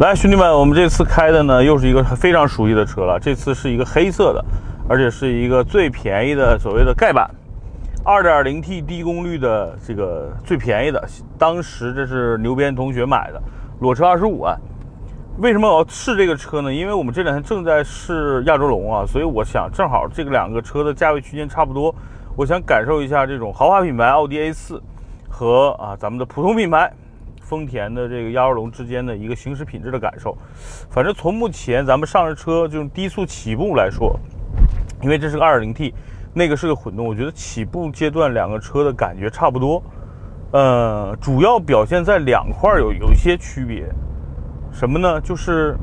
来，兄弟们，我们这次开的呢，又是一个非常熟悉的车了。这次是一个黑色的，而且是一个最便宜的所谓的盖板，2.0T 低功率的这个最便宜的。当时这是牛鞭同学买的，裸车25万。为什么我要试这个车呢？因为我们这两天正在试亚洲龙啊，所以我想正好这个两个车的价位区间差不多，我想感受一下这种豪华品牌奥迪 A4 和啊咱们的普通品牌。丰田的这个亚洲龙之间的一个行驶品质的感受，反正从目前咱们上着车这种低速起步来说，因为这是个 2.0T，那个是个混动，我觉得起步阶段两个车的感觉差不多。呃，主要表现在两块有有一些区别，什么呢？就是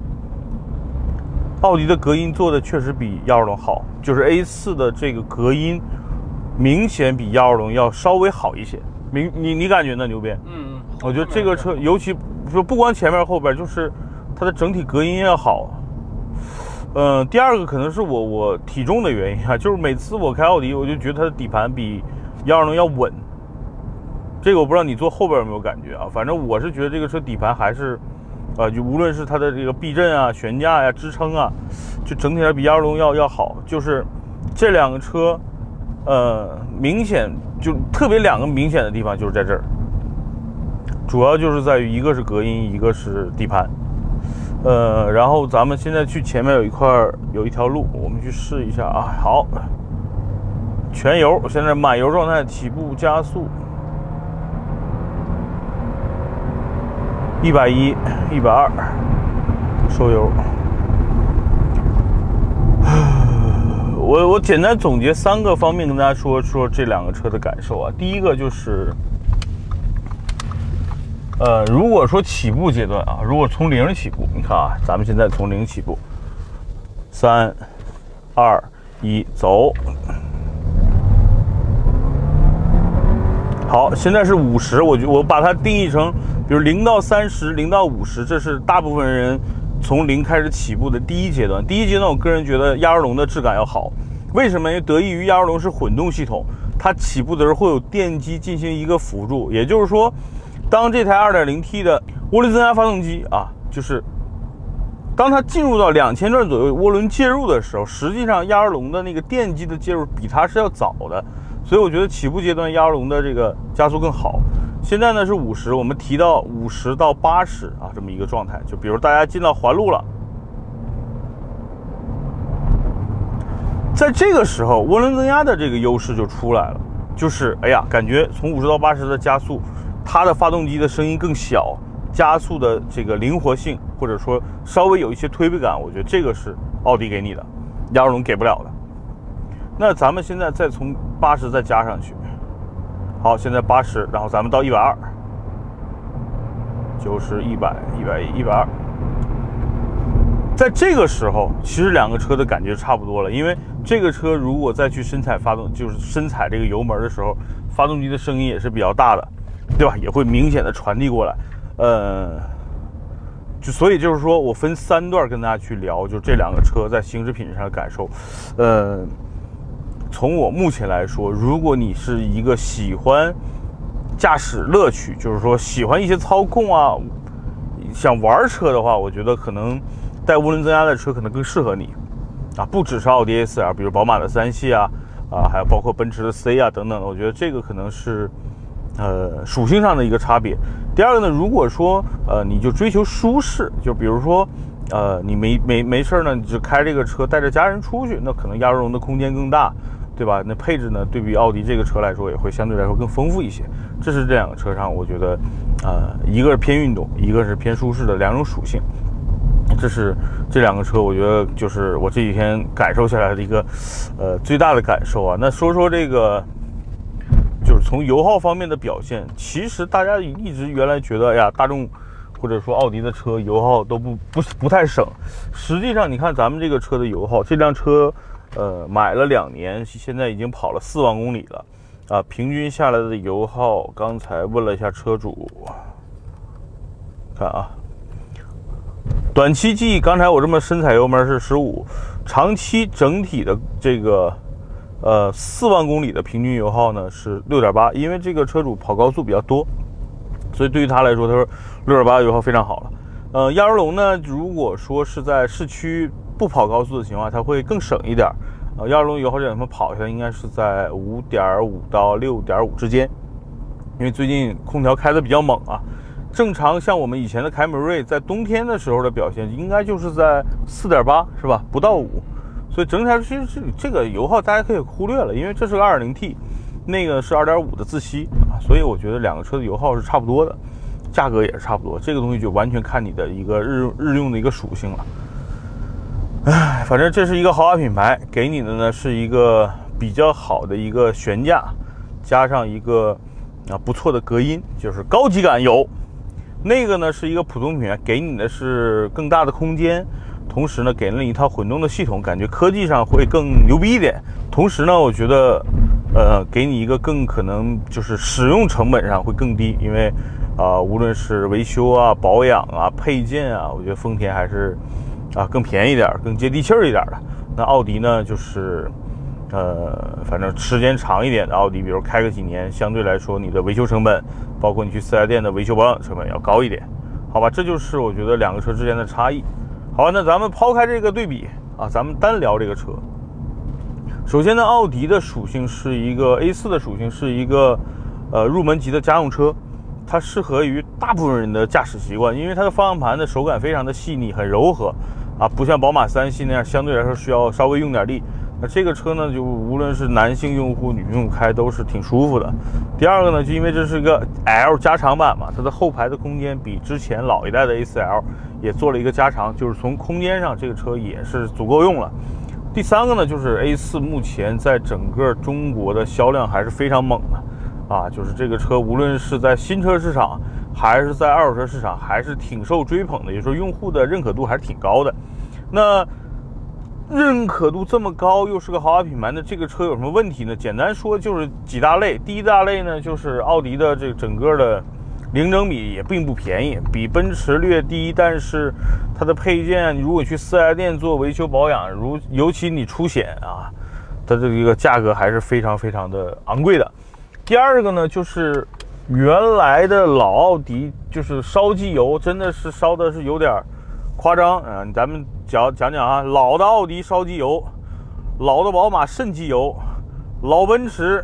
奥迪的隔音做的确实比亚洲龙好，就是 A4 的这个隔音明显比亚洲龙要稍微好一些。明你你感觉呢？牛鞭？嗯。我觉得这个车，尤其说不光前面后边，就是它的整体隔音要好。嗯，第二个可能是我我体重的原因啊，就是每次我开奥迪，我就觉得它的底盘比幺二零要稳。这个我不知道你坐后边有没有感觉啊？反正我是觉得这个车底盘还是，呃，就无论是它的这个避震啊、悬架呀、支撑啊，就整体上比幺二零要要好。就是这两个车，呃，明显就特别两个明显的地方就是在这儿。主要就是在于一个是隔音，一个是底盘，呃，然后咱们现在去前面有一块有一条路，我们去试一下啊。好，全油，现在满油状态，起步加速，一百一，一百二，收油。我我简单总结三个方面跟大家说说这两个车的感受啊。第一个就是。呃，如果说起步阶段啊，如果从零起步，你看啊，咱们现在从零起步，三、二、一，走。好，现在是五十，我就我把它定义成，比如零到三十，零到五十，这是大部分人从零开始起步的第一阶段。第一阶段，我个人觉得亚洲龙的质感要好，为什么？因为得益于亚洲龙是混动系统，它起步的时候会有电机进行一个辅助，也就是说。当这台 2.0T 的涡轮增压发动机啊，就是当它进入到两千转左右涡轮介入的时候，实际上亚洲龙的那个电机的介入比它是要早的，所以我觉得起步阶段亚洲龙的这个加速更好。现在呢是五十，我们提到五十到八十啊这么一个状态，就比如大家进到环路了，在这个时候涡轮增压的这个优势就出来了，就是哎呀，感觉从五十到八十的加速。它的发动机的声音更小，加速的这个灵活性，或者说稍微有一些推背感，我觉得这个是奥迪给你的，亚洲龙给不了的。那咱们现在再从八十再加上去，好，现在八十，然后咱们到一百二，就是一百、一百一、一百二。在这个时候，其实两个车的感觉差不多了，因为这个车如果再去深踩发动，就是深踩这个油门的时候，发动机的声音也是比较大的。对吧？也会明显的传递过来，呃，就所以就是说我分三段跟大家去聊，就这两个车在行驶品质上的感受。呃，从我目前来说，如果你是一个喜欢驾驶乐趣，就是说喜欢一些操控啊，想玩车的话，我觉得可能带涡轮增压的车可能更适合你啊，不只是奥迪 A4 啊，比如宝马的三系啊，啊，还有包括奔驰的 C 啊等等，我觉得这个可能是。呃，属性上的一个差别。第二个呢，如果说呃，你就追求舒适，就比如说，呃，你没没没事呢，你就开这个车带着家人出去，那可能亚洲龙的空间更大，对吧？那配置呢，对比奥迪这个车来说，也会相对来说更丰富一些。这是这两个车上，我觉得，呃，一个是偏运动，一个是偏舒适的两种属性。这是这两个车，我觉得就是我这几天感受下来的一个，呃，最大的感受啊。那说说这个。从油耗方面的表现，其实大家一直原来觉得，哎呀，大众或者说奥迪的车油耗都不不不太省。实际上，你看咱们这个车的油耗，这辆车，呃，买了两年，现在已经跑了四万公里了，啊，平均下来的油耗，刚才问了一下车主，看啊，短期记忆，刚才我这么深踩油门是十五，长期整体的这个。呃，四万公里的平均油耗呢是六点八，因为这个车主跑高速比较多，所以对于他来说，他说六点八油耗非常好了。呃，亚洲龙呢，如果说是在市区不跑高速的情况，它会更省一点。呃，亚洲龙油耗这两天跑下来应该是在五点五到六点五之间，因为最近空调开的比较猛啊。正常像我们以前的凯美瑞，在冬天的时候的表现应该就是在四点八，是吧？不到五。所以整体来说，其实这这个油耗大家可以忽略了，因为这是个 2.0T，那个是2.5的自吸啊，所以我觉得两个车的油耗是差不多的，价格也是差不多。这个东西就完全看你的一个日日用的一个属性了。唉，反正这是一个豪华品牌，给你的呢是一个比较好的一个悬架，加上一个啊不错的隔音，就是高级感有。那个呢是一个普通品牌，给你的是更大的空间。同时呢，给了你一套混动的系统，感觉科技上会更牛逼一点。同时呢，我觉得，呃，给你一个更可能就是使用成本上会更低，因为，啊，无论是维修啊、保养啊、配件啊，我觉得丰田还是，啊，更便宜点、更接地气儿一点的。那奥迪呢，就是，呃，反正时间长一点的奥迪，比如开个几年，相对来说你的维修成本，包括你去四 S 店的维修保养成本要高一点，好吧？这就是我觉得两个车之间的差异。好，那咱们抛开这个对比啊，咱们单聊这个车。首先呢，奥迪的属性是一个 A4 的属性，是一个呃入门级的家用车，它适合于大部分人的驾驶习惯，因为它的方向盘的手感非常的细腻，很柔和啊，不像宝马三系那样相对来说需要稍微用点力。那这个车呢，就无论是男性用户、女用户开都是挺舒服的。第二个呢，就因为这是一个 L 加长版嘛，它的后排的空间比之前老一代的 A4L。也做了一个加长，就是从空间上，这个车也是足够用了。第三个呢，就是 A4 目前在整个中国的销量还是非常猛的，啊，就是这个车无论是在新车市场，还是在二手车市场，还是挺受追捧的，也就是说用户的认可度还是挺高的。那认可度这么高，又是个豪华品牌，那这个车有什么问题呢？简单说就是几大类，第一大类呢，就是奥迪的这整个的。零整比也并不便宜，比奔驰略低，但是它的配件，如果去四 S 店做维修保养，如尤其你出险啊，它这个价格还是非常非常的昂贵的。第二个呢，就是原来的老奥迪，就是烧机油真的是烧的是有点夸张啊。咱们讲讲讲啊，老的奥迪烧机油，老的宝马渗机油，老奔驰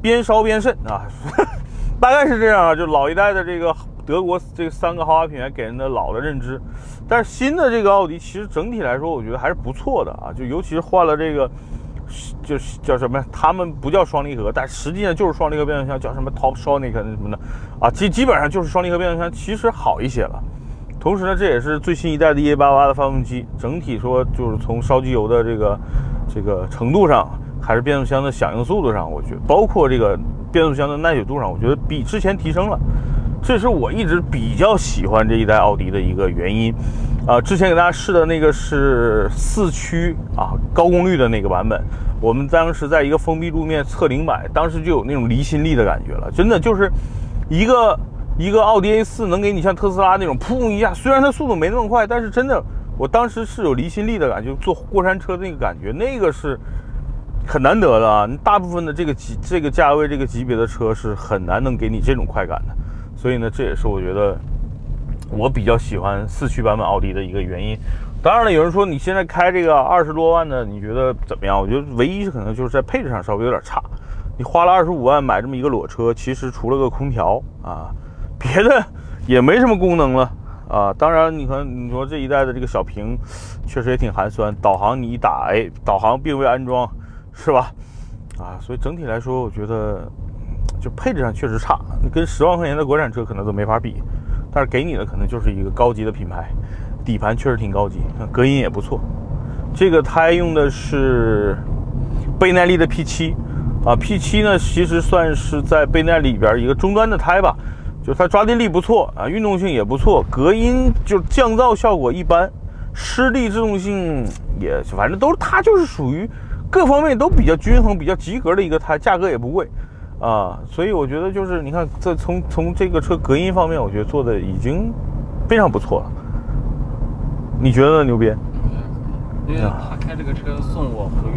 边烧边渗啊。大概是这样啊，就老一代的这个德国这三个豪华品牌给人的老的认知，但是新的这个奥迪其实整体来说，我觉得还是不错的啊，就尤其是换了这个，就是叫什么？他们不叫双离合，但实际上就是双离合变速箱，叫什么 Top Sonic 什么的啊，基基本上就是双离合变速箱，其实好一些了。同时呢，这也是最新一代的 EA88 的发动机，整体说就是从烧机油的这个这个程度上，还是变速箱的响应速度上，我觉得包括这个。变速箱的耐久度上，我觉得比之前提升了，这是我一直比较喜欢这一代奥迪的一个原因。啊，之前给大家试的那个是四驱啊，高功率的那个版本，我们当时在一个封闭路面测零百，当时就有那种离心力的感觉了，真的就是一个一个奥迪 A4 能给你像特斯拉那种砰一下，虽然它速度没那么快，但是真的，我当时是有离心力的感觉，坐过山车那个感觉，那个是。很难得的啊！大部分的这个级、这个价位、这个级别的车是很难能给你这种快感的，所以呢，这也是我觉得我比较喜欢四驱版本奥迪的一个原因。当然了，有人说你现在开这个二十多万的，你觉得怎么样？我觉得唯一是可能就是在配置上稍微有点差。你花了二十五万买这么一个裸车，其实除了个空调啊，别的也没什么功能了啊。当然，你看你说这一代的这个小屏确实也挺寒酸，导航你一打，哎，导航并未安装。是吧？啊，所以整体来说，我觉得就配置上确实差，跟十万块钱的国产车可能都没法比。但是给你的可能就是一个高级的品牌，底盘确实挺高级，隔音也不错。这个胎用的是倍耐力的 P7 啊，P7 呢其实算是在倍耐里边一个中端的胎吧，就是它抓地力不错啊，运动性也不错，隔音就降噪效果一般，湿地制动性也反正都是它就是属于。各方面都比较均衡、比较及格的一个胎，价格也不贵，啊，所以我觉得就是你看，这从从这个车隔音方面，我觉得做的已经非常不错了。你觉得牛逼？因为他开这个车送我回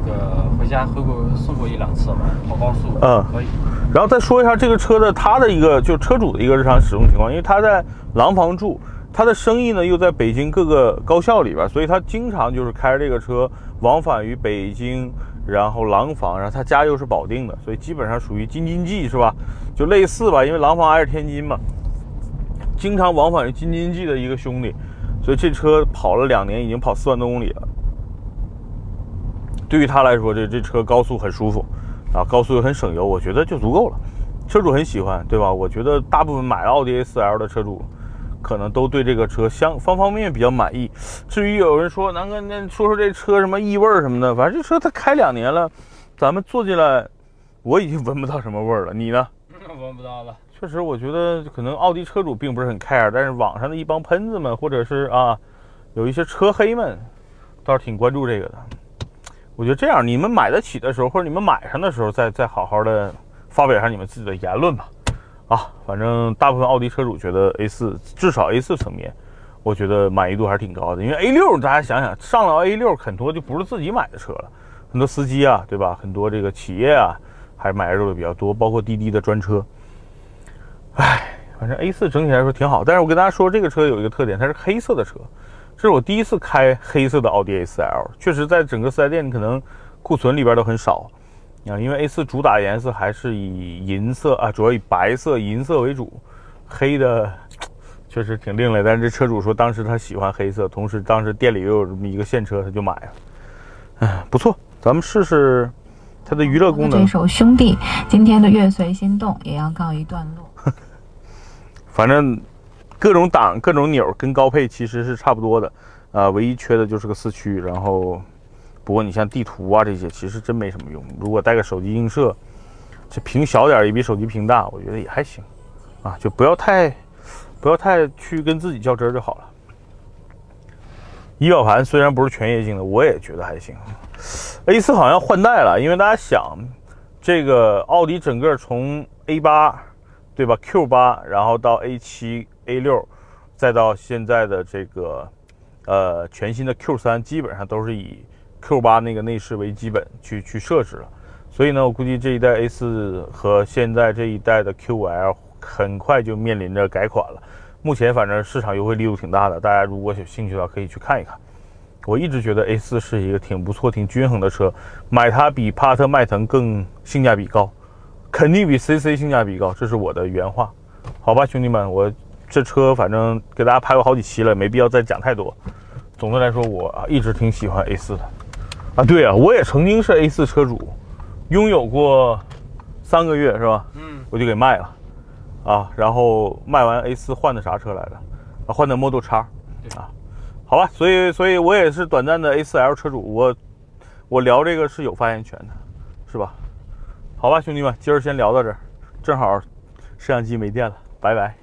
个回家回过送过一两次吧，跑高速，嗯可以。然后再说一下这个车的它的一个就车主的一个日常使用情况，因为他在廊坊住，他的生意呢又在北京各个高校里边，所以他经常就是开着这个车往返于北京，然后廊坊，然后他家又是保定的，所以基本上属于京津冀是吧？就类似吧，因为廊坊挨着天津嘛，经常往返于京津冀的一个兄弟，所以这车跑了两年，已经跑四万多公里了。对于他来说，这这车高速很舒服，啊，高速又很省油，我觉得就足够了。车主很喜欢，对吧？我觉得大部分买了奥迪 A4L 的车主，可能都对这个车相方方面面比较满意。至于有人说南哥，那说说这车什么异味什么的，反正这车它开两年了，咱们坐进来，我已经闻不到什么味儿了。你呢？闻不到了。确实，我觉得可能奥迪车主并不是很 care，但是网上的一帮喷子们，或者是啊，有一些车黑们，倒是挺关注这个的。我觉得这样，你们买得起的时候，或者你们买上的时候，再再好好的发表一下你们自己的言论吧。啊，反正大部分奥迪车主觉得 A4 至少 A4 层面，我觉得满意度还是挺高的。因为 A6 大家想想，上了 A6 很多就不是自己买的车了，很多司机啊，对吧？很多这个企业啊，还是买入的比较多，包括滴滴的专车。唉，反正 A4 整体来说挺好，但是我跟大家说，这个车有一个特点，它是黑色的车。这是我第一次开黑色的奥迪 A4L，确实在整个四 S 店可能库存里边都很少啊，因为 A4 主打颜色还是以银色啊，主要以白色、银色为主，黑的 确实挺另类。但是这车主说当时他喜欢黑色，同时当时店里又有这么一个现车，他就买了。哎，不错，咱们试试它的娱乐功能。这首《兄弟》今天的《月随心动》也要告一段落。反正。各种档、各种钮跟高配其实是差不多的，啊，唯一缺的就是个四驱。然后，不过你像地图啊这些，其实真没什么用。如果带个手机映射，这屏小点也比手机屏大，我觉得也还行，啊，就不要太不要太去跟自己较真就好了。仪表盘虽然不是全液晶的，我也觉得还行。A4 好像换代了，因为大家想，这个奥迪整个从 A8 对吧，Q8，然后到 A7。A 六，再到现在的这个，呃，全新的 Q 三，基本上都是以 Q 八那个内饰为基本去去设置了。所以呢，我估计这一代 A 四和现在这一代的 QL 很快就面临着改款了。目前反正市场优惠力度挺大的，大家如果有兴趣的话，可以去看一看。我一直觉得 A 四是一个挺不错、挺均衡的车，买它比帕萨特、迈腾更性价比高，肯定比 CC 性价比高，这是我的原话。好吧，兄弟们，我。这车反正给大家拍过好几期了，没必要再讲太多。总的来说，我一直挺喜欢 A4 的。啊，对啊，我也曾经是 A4 车主，拥有过三个月是吧？嗯，我就给卖了。啊，然后卖完 A4 换的啥车来着？啊，换的 Model X。啊，好吧，所以所以我也是短暂的 A4L 车主，我我聊这个是有发言权的，是吧？好吧，兄弟们，今儿先聊到这儿，正好摄像机没电了，拜拜。